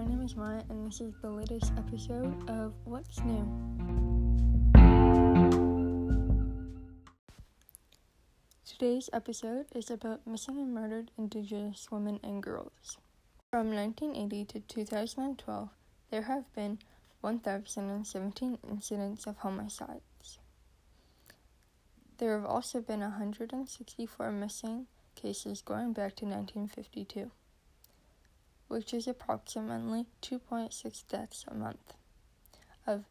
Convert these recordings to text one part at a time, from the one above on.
my name is Maya, and this is the latest episode of What's New. Today's episode is about missing and murdered Indigenous women and girls. From 1980 to 2012, there have been 1,017 incidents of homicides. There have also been 164 missing cases going back to 1952 which is approximately 2.6 deaths a month of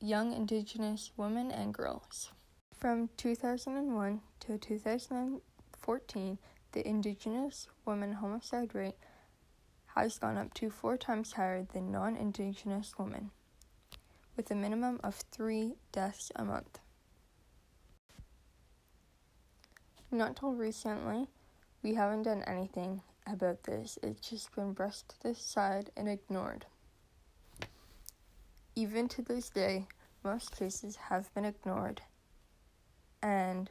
young Indigenous women and girls. From 2001 to 2014, the Indigenous women homicide rate has gone up to four times higher than non Indigenous women, with a minimum of three deaths a month. Not till recently, we haven't done anything about this. It's just been brushed aside and ignored. Even to this day, most cases have been ignored and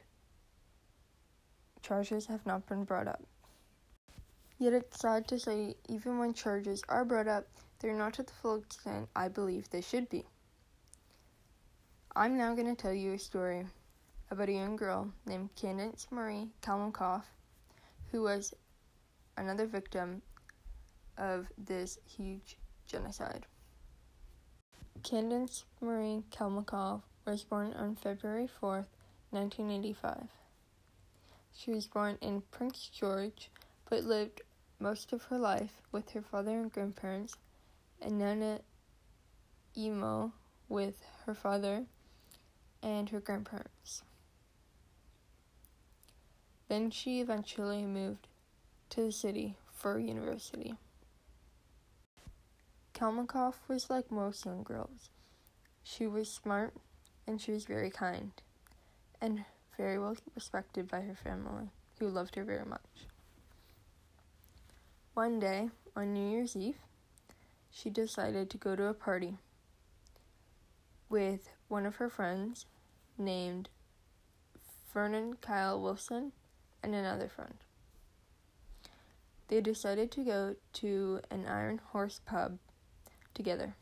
charges have not been brought up. Yet it's sad to say, even when charges are brought up, they're not to the full extent I believe they should be. I'm now going to tell you a story about a young girl named Candace Marie Kalmakoff who was another victim of this huge genocide. Candace Marie Kalmakoff was born on February 4th, 1985. She was born in Prince George, but lived most of her life with her father and grandparents, and Nana Emo with her father and her grandparents. Then she eventually moved to the city for university. Kalmakoff was like most young girls. She was smart and she was very kind and very well respected by her family, who loved her very much. One day, on New Year's Eve, she decided to go to a party with one of her friends named Vernon Kyle Wilson and another friend they decided to go to an Iron Horse pub together.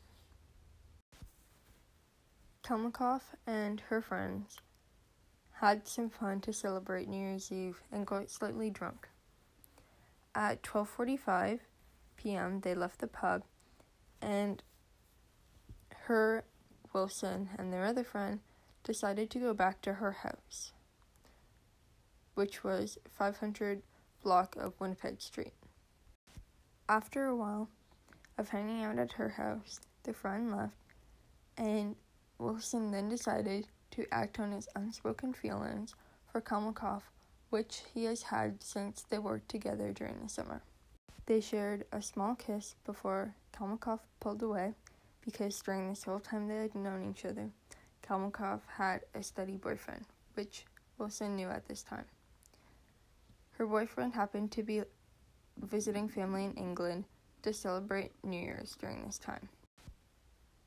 Kalmakoff and her friends had some fun to celebrate New Year's Eve and got slightly drunk. At 12:45 p.m., they left the pub and her Wilson and their other friend decided to go back to her house, which was 500 block of Winnipeg Street. After a while of hanging out at her house, the friend left, and Wilson then decided to act on his unspoken feelings for Kalmakoff, which he has had since they worked together during the summer. They shared a small kiss before Kalmakoff pulled away because during this whole time they had known each other, Kalmakoff had a steady boyfriend, which Wilson knew at this time. Her boyfriend happened to be visiting family in England to celebrate New Year's during this time.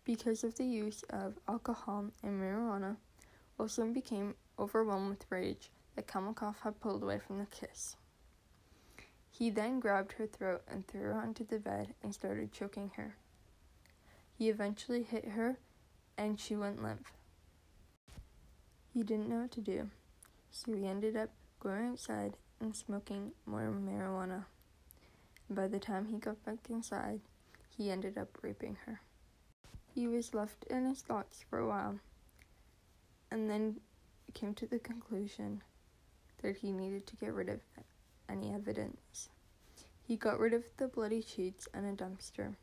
Because of the use of alcohol and marijuana, Wilson became overwhelmed with rage that Kalmakoff had pulled away from the kiss. He then grabbed her throat and threw her onto the bed and started choking her. He eventually hit her and she went limp. He didn't know what to do, so he ended up going outside and smoking more marijuana. By the time he got back inside, he ended up raping her. He was left in his thoughts for a while and then came to the conclusion that he needed to get rid of any evidence. He got rid of the bloody sheets and a dumpster,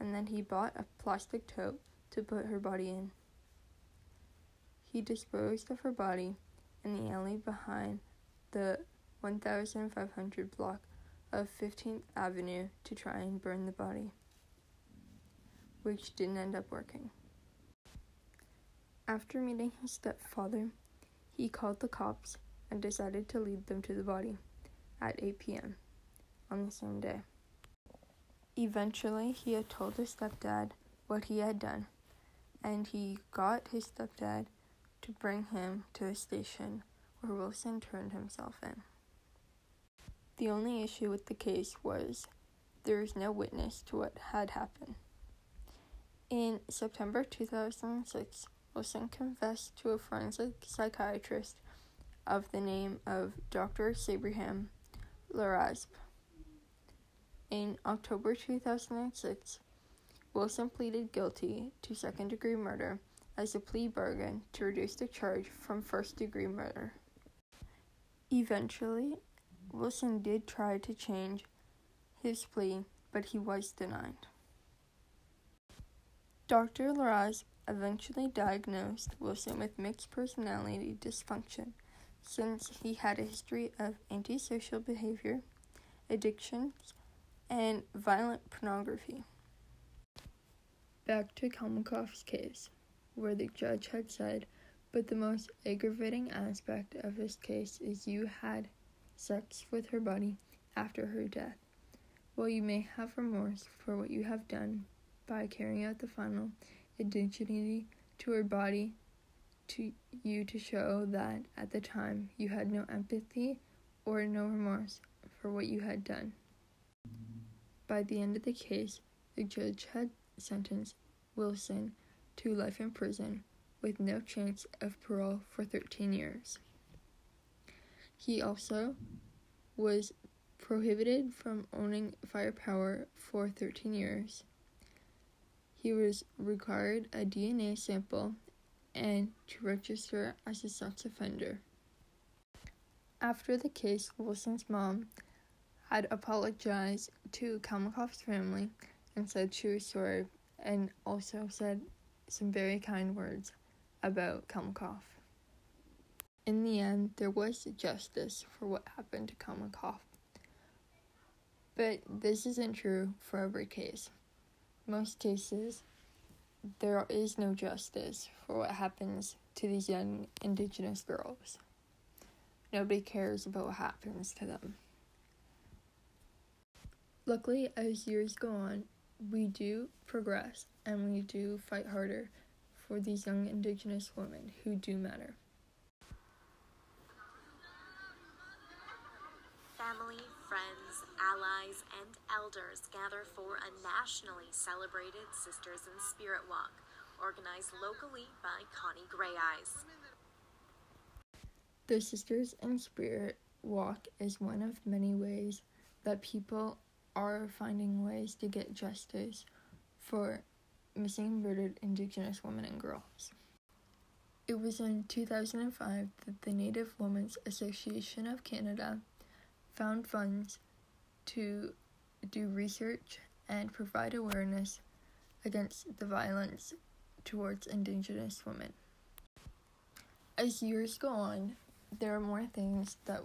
and then he bought a plastic tote to put her body in. He disposed of her body in the alley behind the 1500 block of 15th Avenue to try and burn the body, which didn't end up working. After meeting his stepfather, he called the cops and decided to lead them to the body at 8 p.m. on the same day. Eventually, he had told his stepdad what he had done, and he got his stepdad to bring him to the station where Wilson turned himself in. The only issue with the case was there is no witness to what had happened. In September 2006, Wilson confessed to a forensic psychiatrist of the name of Dr. Shabehram Lohrasbe. In October 2006, Wilson pleaded guilty to second degree murder as a plea bargain to reduce the charge from first degree murder. Eventually, Wilson did try to change his plea, but he was denied. Dr. Lohrasbe eventually diagnosed Wilson with mixed personality dysfunction since he had a history of antisocial behavior, addictions, and violent pornography. Back to Kalmakoff's case, where the judge had said, but the most aggravating aspect of this case is you had sex with her body after her death. While you may have remorse for what you have done by carrying out the final indignity to her body to you to show that at the time you had no empathy or no remorse for what you had done. By the end of the case, the judge had sentenced Wilson to life in prison with no chance of parole for 13 years. He also was prohibited from owning firepower for 13 years. He was required a DNA sample and to register as a sex offender. After the case, Wilson's mom had apologized to Kalmakoff's family and said she was sorry and also said some very kind words about Kalmakoff. In the end, there was justice for what happened to Kalmakoff. But this isn't true for every case. Most cases, there is no justice for what happens to these young indigenous girls. Nobody cares about what happens to them. Luckily, as years go on, we do progress and we do fight harder for these young indigenous women who do matter. Family, friends, allies, and elders gather for a nationally celebrated Sisters in Spirit Walk, organized locally by Connie Greyeyes. The Sisters in Spirit Walk is one of many ways that people are finding ways to get justice for missing murdered Indigenous women and girls. It was in 2005 that the Native Women's Association of Canada found funds to do research and provide awareness against the violence towards Indigenous women. As years go on, there are more things that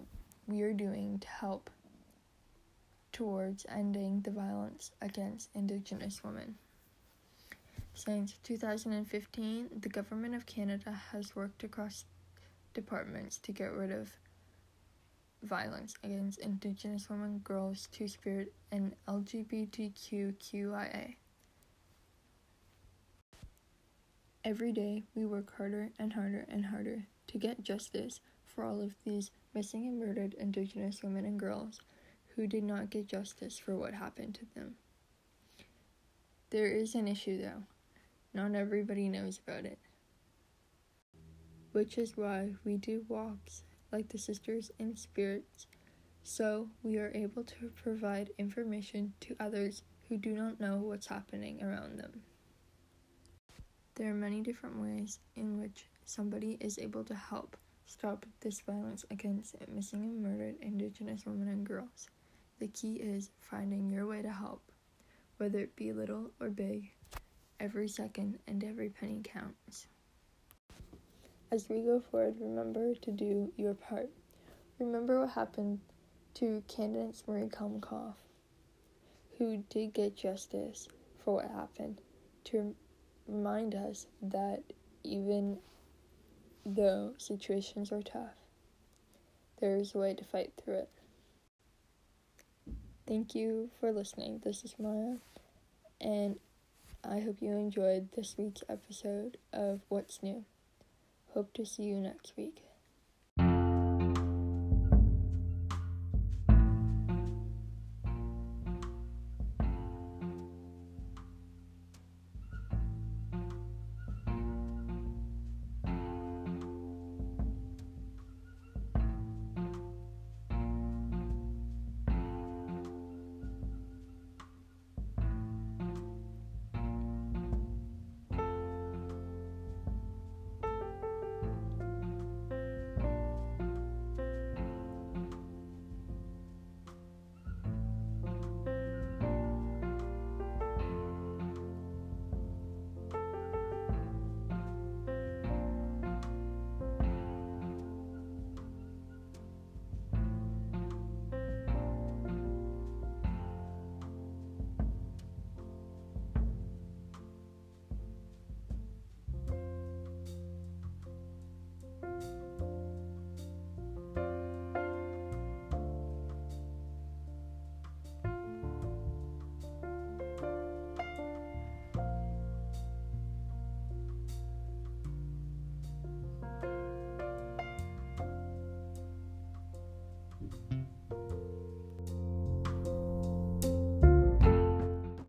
we are doing to help towards ending the violence against Indigenous women. Since 2015, the Government of Canada has worked across departments to get rid of violence against Indigenous women, girls, Two Spirit, and LGBTQIA. Every day, we work harder and harder and harder to get justice for all of these missing and murdered Indigenous women and girls who did not get justice for what happened to them. There is an issue though. Not everybody knows about it. Which is why we do walks like the Sisters in Spirits, so we are able to provide information to others who do not know what's happening around them. There are many different ways in which somebody is able to help stop this violence against missing and murdered Indigenous women and girls. The key is finding your way to help, whether it be little or big. Every second and every penny counts. As we go forward, remember to do your part. Remember what happened to Candace Marie Kalmakoff, who did get justice for what happened, to remind us that even though situations are tough, there is a way to fight through it. Thank you for listening. This is Maya, and I hope you enjoyed this week's episode of What's New. Hope to see you next week.